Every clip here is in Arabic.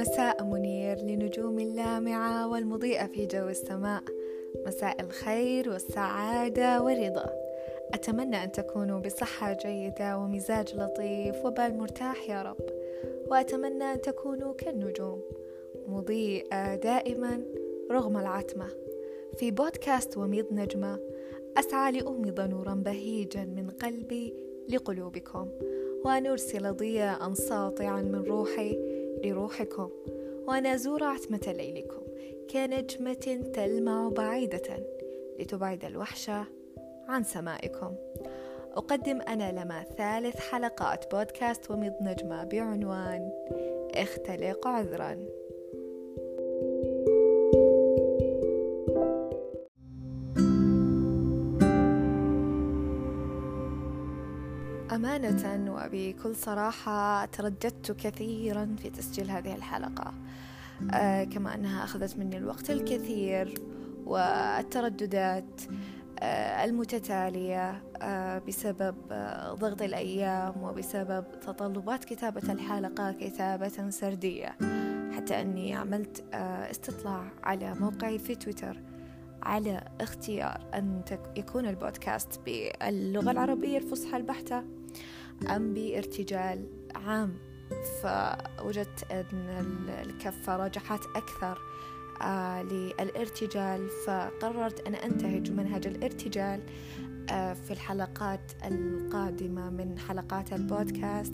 مساء منير لنجوم اللامعة والمضيئة في جو السماء. مساء الخير والسعادة والرضا. أتمنى أن تكونوا بصحة جيدة ومزاج لطيف وبال مرتاح يا رب. وأتمنى أن تكونوا كالنجوم. مضيئة دائما رغم العتمة. في بودكاست وميض نجمة أسعى لأومض نورا بهيجا من قلبي لقلوبكم. وأن أرسل ضياء ساطعا من روحي لروحكم وأن أزور عتمة ليلكم كنجمة تلمع بعيدة لتبعد الوحشة عن سمائكم. أقدم أنا لما ثالث حلقات بودكاست ومض نجمة بعنوان اختلق عذراً. أمانة وبكل صراحة ترددت كثيرا في تسجيل هذه الحلقة. آه كما أنها أخذت مني الوقت الكثير والترددات آه المتتالية آه بسبب ضغط الأيام وبسبب تطلبات كتابة الحلقة كتابة سردية. حتى أني عملت استطلاع على موقعي في تويتر على اختيار أن يكون البودكاست باللغة العربية الفصحى البحتة. أم بارتجال عام فوجدت أن الكفة رجحت أكثر آه للارتجال فقررت أن أنتهج منهج الارتجال آه في الحلقات القادمة من حلقات البودكاست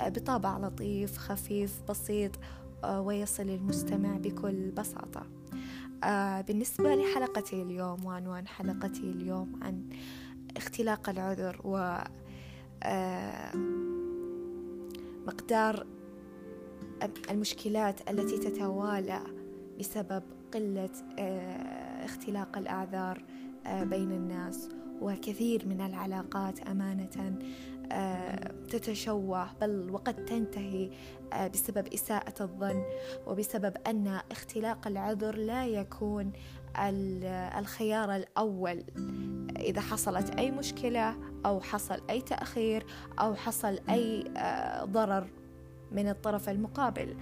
آه بطابع لطيف خفيف بسيط ويصل المستمع بكل بساطة. بالنسبة لحلقتي اليوم وعنوان حلقتي اليوم عن اختلاق العذر و مقدار المشكلات التي تتوالى بسبب قلة آه، اختلاق الأعذار آه، بين الناس وكثير من العلاقات أمانة تتشوه بل وقد تنتهي بسبب إساءة الظن وبسبب أن اختلاق العذر لا يكون الخيار الأول. إذا حصلت أي مشكلة أو حصل أي تأخير أو حصل أي آه، ضرر من الطرف المقابل.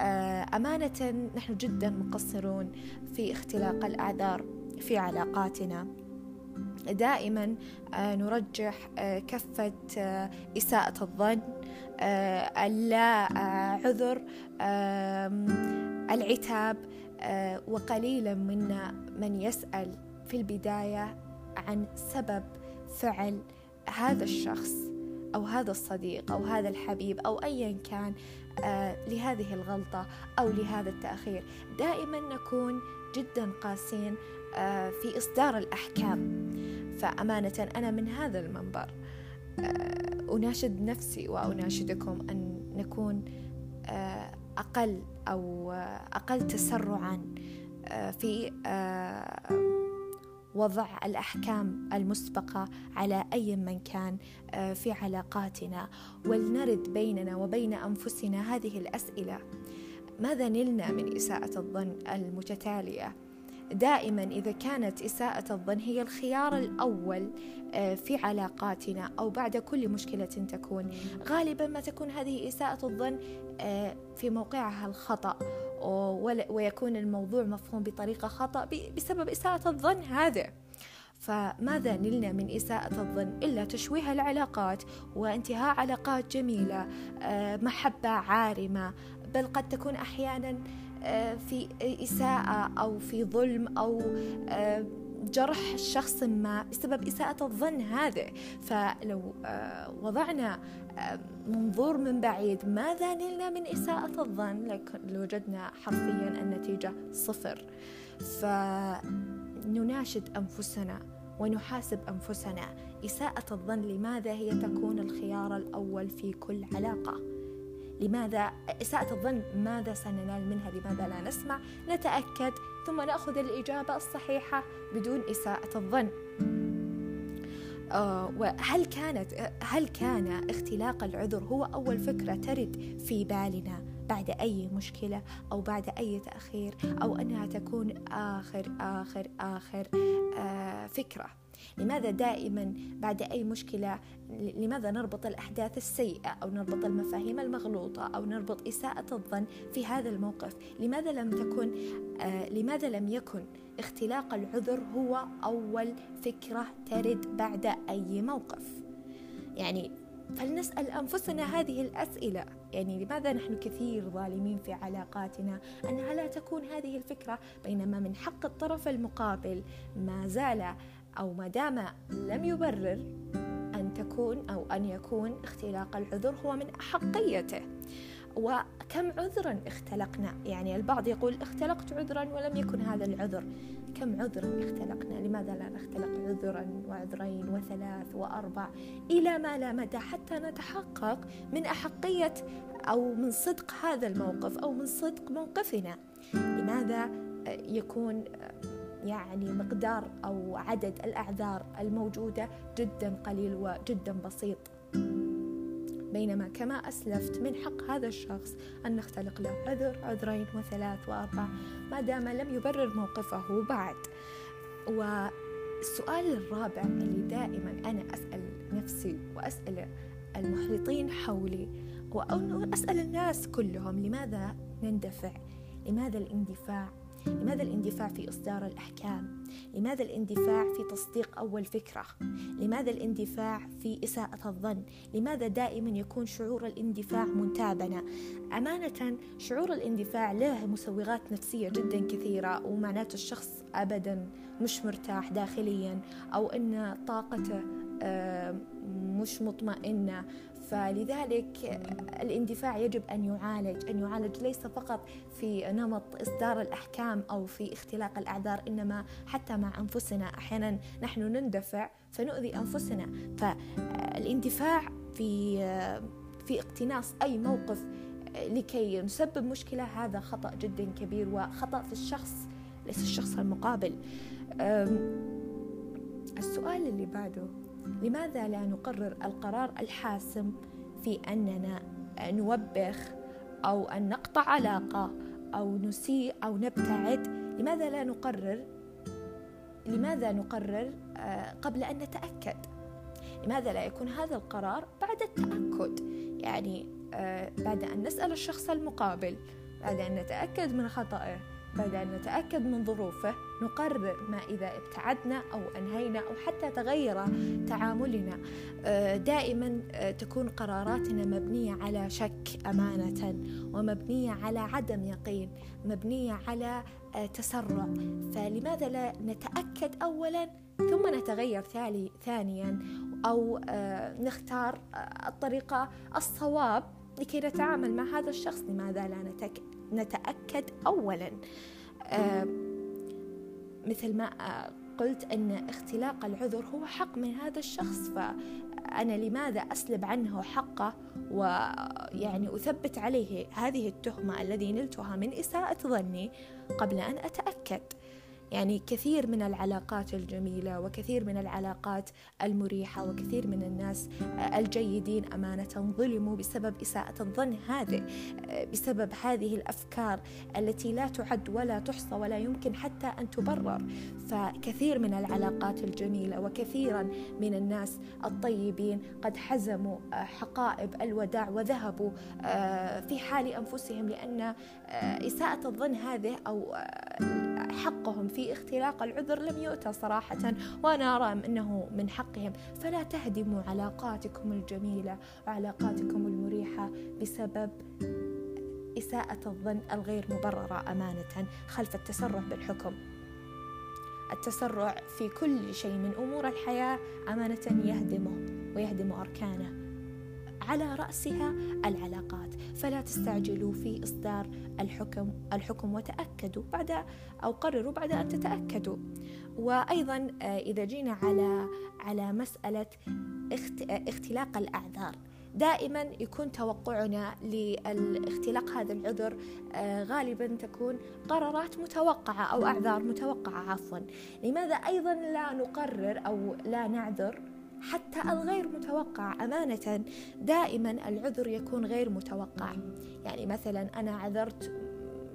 آه، أمانة نحن جدا مقصرون في اختلاق الأعذار في علاقاتنا. دائما آه، نرجح كفة إساءة الظن اللا عذر العتاب وقليلا منا من يسأل في البداية عن سبب فعل هذا الشخص أو هذا الصديق أو هذا الحبيب أو أيا كان آه لهذه الغلطة أو لهذا التأخير. دائما نكون جدا قاسين آه في إصدار الأحكام. فأمانة أنا من هذا المنبر. آه أناشد نفسي وأناشدكم أن نكون أقل أو أقل تسرعا في وضع الأحكام المسبقة على أي من كان آه، في علاقاتنا. ولنرد بيننا وبين أنفسنا هذه الأسئلة. ماذا نلنا من إساءة الظن المتتالية؟ دائما إذا كانت إساءة الظن هي الخيار الأول آه، في علاقاتنا أو بعد كل مشكلة تكون. غالبا ما تكون هذه إساءة الظن آه، في موقعها الخطأ. ويكون الموضوع مفهوم بطريقة خطأ بسبب إساءة الظن هذا. فماذا نلنا من إساءة الظن؟ إلا تشويه العلاقات وانتهاء علاقات جميلة آه، محبة عارمة بل قد تكون أحيانا آه، في إساءة أو في ظلم أو آه، جرح شخص ما بسبب إساءة الظن هذا فلو وضعنا منظور من بعيد ماذا نلنا من إساءة الظن؟ لوجدنا حرفيا النتيجة صفر. فنناشد أنفسنا ونحاسب أنفسنا. إساءة الظن لماذا هي تكون الخيار الأول في كل علاقة؟ لماذا إساءة الظن ماذا سننال منها؟ لماذا لا نسمع؟ نتأكد ثم نأخذ الإجابة الصحيحة بدون إساءة الظن. آه، وهل كانت هل كان اختلاق العذر هو أول فكرة ترد في بالنا بعد أي مشكلة أو بعد أي تأخير أو أنها تكون آخر آخر آخر آه، فكرة؟ لماذا دائما بعد أي مشكلة لماذا نربط الأحداث السيئة أو نربط المفاهيم المغلوطة أو نربط إساءة الظن في هذا الموقف؟ لماذا لم تكن آه لماذا لم يكن اختلاق العذر هو أول فكرة ترد بعد أي موقف؟ يعني فلنسأل أنفسنا هذه الأسئلة. يعني لماذا نحن كثير ظالمين في علاقاتنا؟ أنها لا تكون هذه الفكرة بينما من حق الطرف المقابل ما زال أو ما دام لم يبرر أن تكون أو أن يكون اختلاق العذر هو من أحقيته. وكم عذرا اختلقنا؟ يعني البعض يقول اختلقت عذرا ولم يكن هذا العذر. كم عذرا اختلقنا؟ لماذا لا نختلق عذرا وعذرين وثلاث وأربع؟ إلى ما لا مدى حتى نتحقق من أحقية أو من صدق هذا الموقف أو من صدق موقفنا. لماذا يكون يعني مقدار أو عدد الأعذار الموجودة جدا قليل وجدا بسيط. بينما كما أسلفت من حق هذا الشخص أن نختلق له عذر عذرين وثلاث وأربع ما دام لم يبرر موقفه بعد. والسؤال الرابع اللي دائما أنا أسأل نفسي وأسأل المحيطين حولي وأو أسأل الناس كلهم لماذا نندفع؟ لماذا الاندفاع؟ لماذا الاندفاع في إصدار الأحكام؟ لماذا الاندفاع في تصديق أول فكرة؟ لماذا الاندفاع في إساءة الظن؟ لماذا دائما يكون شعور الاندفاع منتابنا؟ أمانة شعور الاندفاع له مسوغات نفسية جدا كثيرة ومعناته الشخص أبدا مش مرتاح داخليا أو أن طاقته مش مطمئنة. فلذلك الاندفاع يجب أن يعالج أن يعالج ليس فقط في نمط إصدار الأحكام أو في اختلاق الأعذار إنما حتى مع أنفسنا. أحيانا نحن نندفع فنؤذي أنفسنا. فالاندفاع في في اقتناص أي موقف لكي نسبب مشكلة هذا خطأ جدا كبير وخطأ في الشخص ليس الشخص المقابل. السؤال اللي بعده لماذا لا نقرر القرار الحاسم في أننا نوبخ أو أن نقطع علاقة أو نسيء أو نبتعد؟ لماذا لا نقرر لماذا نقرر آه، قبل أن نتأكد؟ لماذا لا يكون هذا القرار بعد التأكد؟ يعني آه، بعد أن نسأل الشخص المقابل بعد أن نتأكد من خطأه بعد أن نتأكد من ظروفه نقرر ما إذا ابتعدنا أو أنهينا أو حتى تغير تعاملنا. آه، دائما آه، تكون قراراتنا مبنية على شك أمانة ومبنية على عدم يقين مبنية على آه، تسرع. فلماذا لا نتأكد أولا ثم نتغير ثانيا؟ أو نختار الطريقة الصواب لكي نتعامل مع هذا الشخص؟ لماذا لا نتأكد أولا؟ آه مثل ما قلت أن اختلاق العذر هو حق من هذا الشخص فأنا لماذا أسلب عنه حقه ويعني أثبت عليه هذه التهمة الذي نلتها من إساءة ظني قبل أن أتأكد؟ يعني كثير من العلاقات الجميلة وكثير من العلاقات المريحة وكثير من الناس الجيدين أمانة ظلموا بسبب إساءة الظن هذه بسبب هذه الأفكار التي لا تعد ولا تحصى ولا يمكن حتى أن تبرر. فكثير من العلاقات الجميلة وكثيرا من الناس الطيبين قد حزموا حقائب الوداع وذهبوا في حال أنفسهم لأن إساءة الظن هذه أو حقهم في اختلاق العذر لم يؤتى صراحة وأنا أرى أنه من حقهم. فلا تهدموا علاقاتكم الجميلة وعلاقاتكم المريحة بسبب إساءة الظن الغير مبررة أمانة خلف التسرع بالحكم. التسرع في كل شيء من أمور الحياة أمانة يهدمه ويهدم أركانه. على رأسها العلاقات. فلا تستعجلوا في إصدار الحكم الحكم وتأكدوا بعد أو قرروا بعد أن تتأكدوا. وأيضا آه، إذا جينا على على مسألة اختلاق الأعذار. دائما يكون توقعنا لاختلاق هذا العذر آه، غالبا تكون قرارات متوقعة أو أعذار متوقعة عفوا. لماذا أيضا لا نقرر أو لا نعذر؟ حتى الغير متوقع. أمانة دائما العذر يكون غير متوقع. يعني مثلا أنا عذرت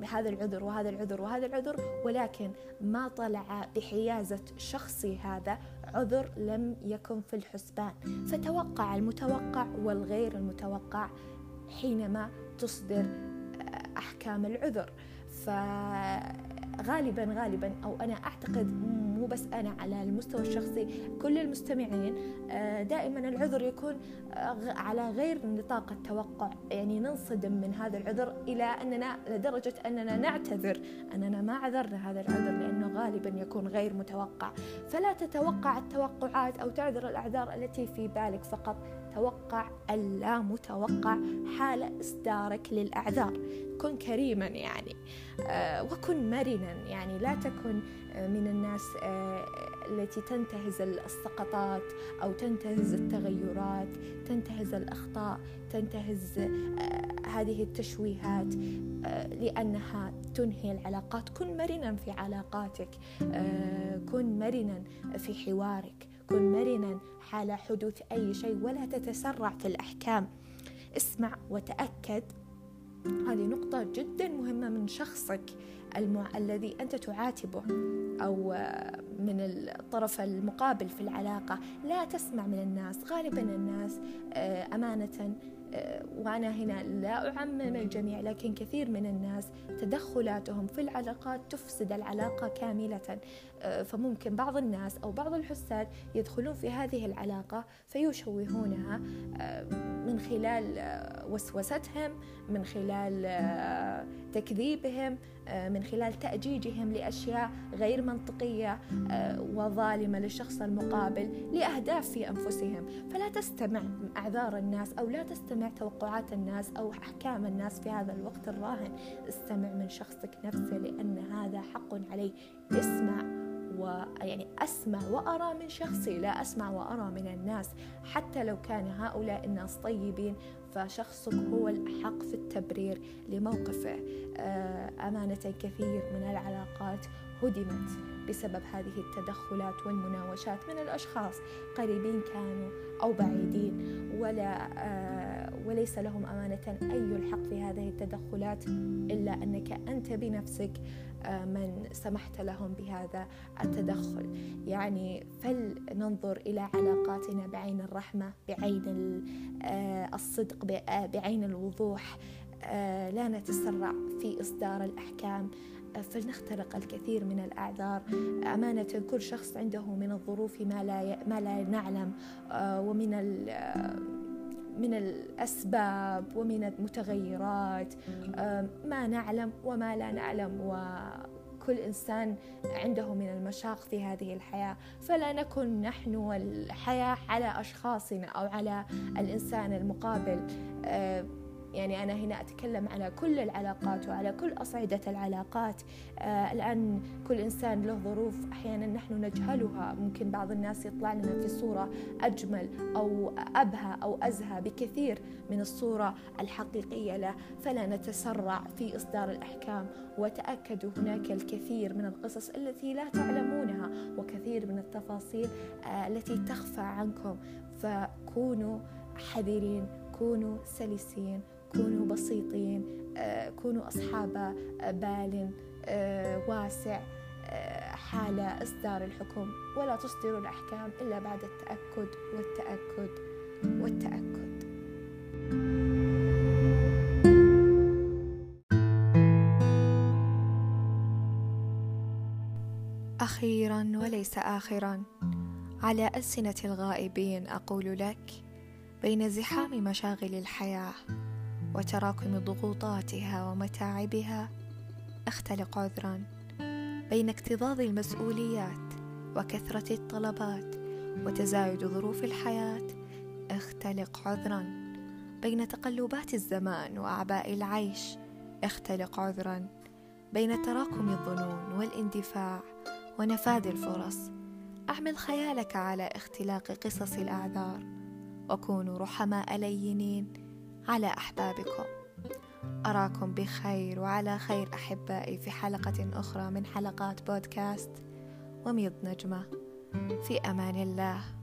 بهذا العذر وهذا العذر وهذا العذر ولكن ما طلع بحيازة شخصي هذا عذر لم يكن في الحسبان. فتوقع المتوقع والغير المتوقع حينما تصدر أحكام العذر. فغالبا غالبا أو أنا أعتقد بس أنا على المستوى الشخصي كل المستمعين آه، دائما العذر يكون آه، على غير نطاق التوقع. يعني ننصدم من هذا العذر إلى أننا لدرجة أننا نعتذر أننا ما عذرنا هذا العذر لأنه غالبا يكون غير متوقع. فلا تتوقع التوقعات أو تعذر الأعذار التي في بالك فقط. توقع اللا متوقع حال إصدارك للأعذار. كن كريما يعني آه، وكن مرنا يعني. لا تكن آه، من الناس آه، التي تنتهز السقطات أو تنتهز التغيرات تنتهز الأخطاء تنتهز هذه التشويهات لأنها تنهي العلاقات. كن مرنا في علاقاتك كن مرنا في حوارك. كن مرنا حال حدوث أي شيء ولا تتسرع في الأحكام. اسمع وتأكد. هذه نقطة جدا مهمة من شخصك المع... الذي أنت تعاتبه أو من الطرف المقابل في العلاقة. لا تسمع من الناس. غالبا الناس آه، أمانة آه، وأنا هنا لا أعمم الجميع لكن كثير من الناس تدخلاتهم في العلاقات تفسد العلاقة كاملة. آه، فممكن بعض الناس أو بعض الحساد يدخلون في هذه العلاقة فيشوهونها آه، من خلال وسوستهم من خلال تكذيبهم من خلال تأجيجهم لأشياء غير منطقية وظالمة للشخص المقابل لأهداف في أنفسهم. فلا تستمع أعذار الناس أو لا تستمع استمع توقعات الناس أو أحكام الناس في هذا الوقت الراهن. استمع من شخصك نفسه لأن هذا حق عليه. اسمع ويعني أسمع وأرى من شخصي لا أسمع وأرى من الناس. حتى لو كان هؤلاء الناس طيبين فشخصك هو الأحق في التبرير لموقفه. آه، أمانة كثير من العلاقات هدمت بسبب هذه التدخلات والمناوشات من الأشخاص. قريبين كانوا أو بعيدين ولا آه وليس لهم أمانة أي الحق في هذه التدخلات إلا أنك أنت بنفسك آه من سمحت لهم بهذا التدخل. يعني فلننظر إلى علاقاتنا بعين الرحمة بعين آه الصدق بعين الوضوح. لا نتسرع في إصدار الأحكام فلنخترق الكثير من الأعذار. أمانة كل شخص عنده من الظروف ما لا ما لا نعلم آه، ومن من الأسباب ومن المتغيرات. آه، ما نعلم وما لا نعلم وكل إنسان عنده من المشاق في هذه الحياة. فلا نكن نحن والحياة على أشخاصنا أو على الإنسان المقابل. آه، يعني أنا هنا أتكلم على كل العلاقات وعلى كل أصعدة العلاقات. آه الآن كل إنسان له ظروف أحيانا نحن نجهلها. ممكن بعض الناس يطلع لنا في صورة أجمل أو أبهى أو أزهى بكثير من الصورة الحقيقية له. فلا نتسرع في إصدار الأحكام. وتأكدوا هناك الكثير من القصص التي لا تعلمونها وكثير من التفاصيل آه التي تخفى عنكم. فكونوا حذرين كونوا سلسين. كونوا بسيطين آه، كونوا أصحاب بال آه، واسع آه، حال إصدار الحكم. ولا تصدروا الأحكام إلا بعد التأكد والتأكد والتأكد. أخيرا وليس آخرا. على ألسنة الغائبين أقول لك بين زحام مشاغل الحياة وتراكم ضغوطاتها ومتاعبها اختلق عذرا بين اكتظاظ المسؤوليات وكثرة الطلبات وتزايد ظروف الحياة. اختلق عذرا بين تقلبات الزمان وأعباء العيش. اختلق عذرا بين تراكم الظنون والاندفاع ونفاذ الفرص. أحمل خيالك على اختلاق قصص الأعذار وكونوا رحماء لينين. على أحبابكم أراكم بخير وعلى خير أحبائي في حلقة أخرى من حلقات بودكاست وميض نجمة. في أمان الله.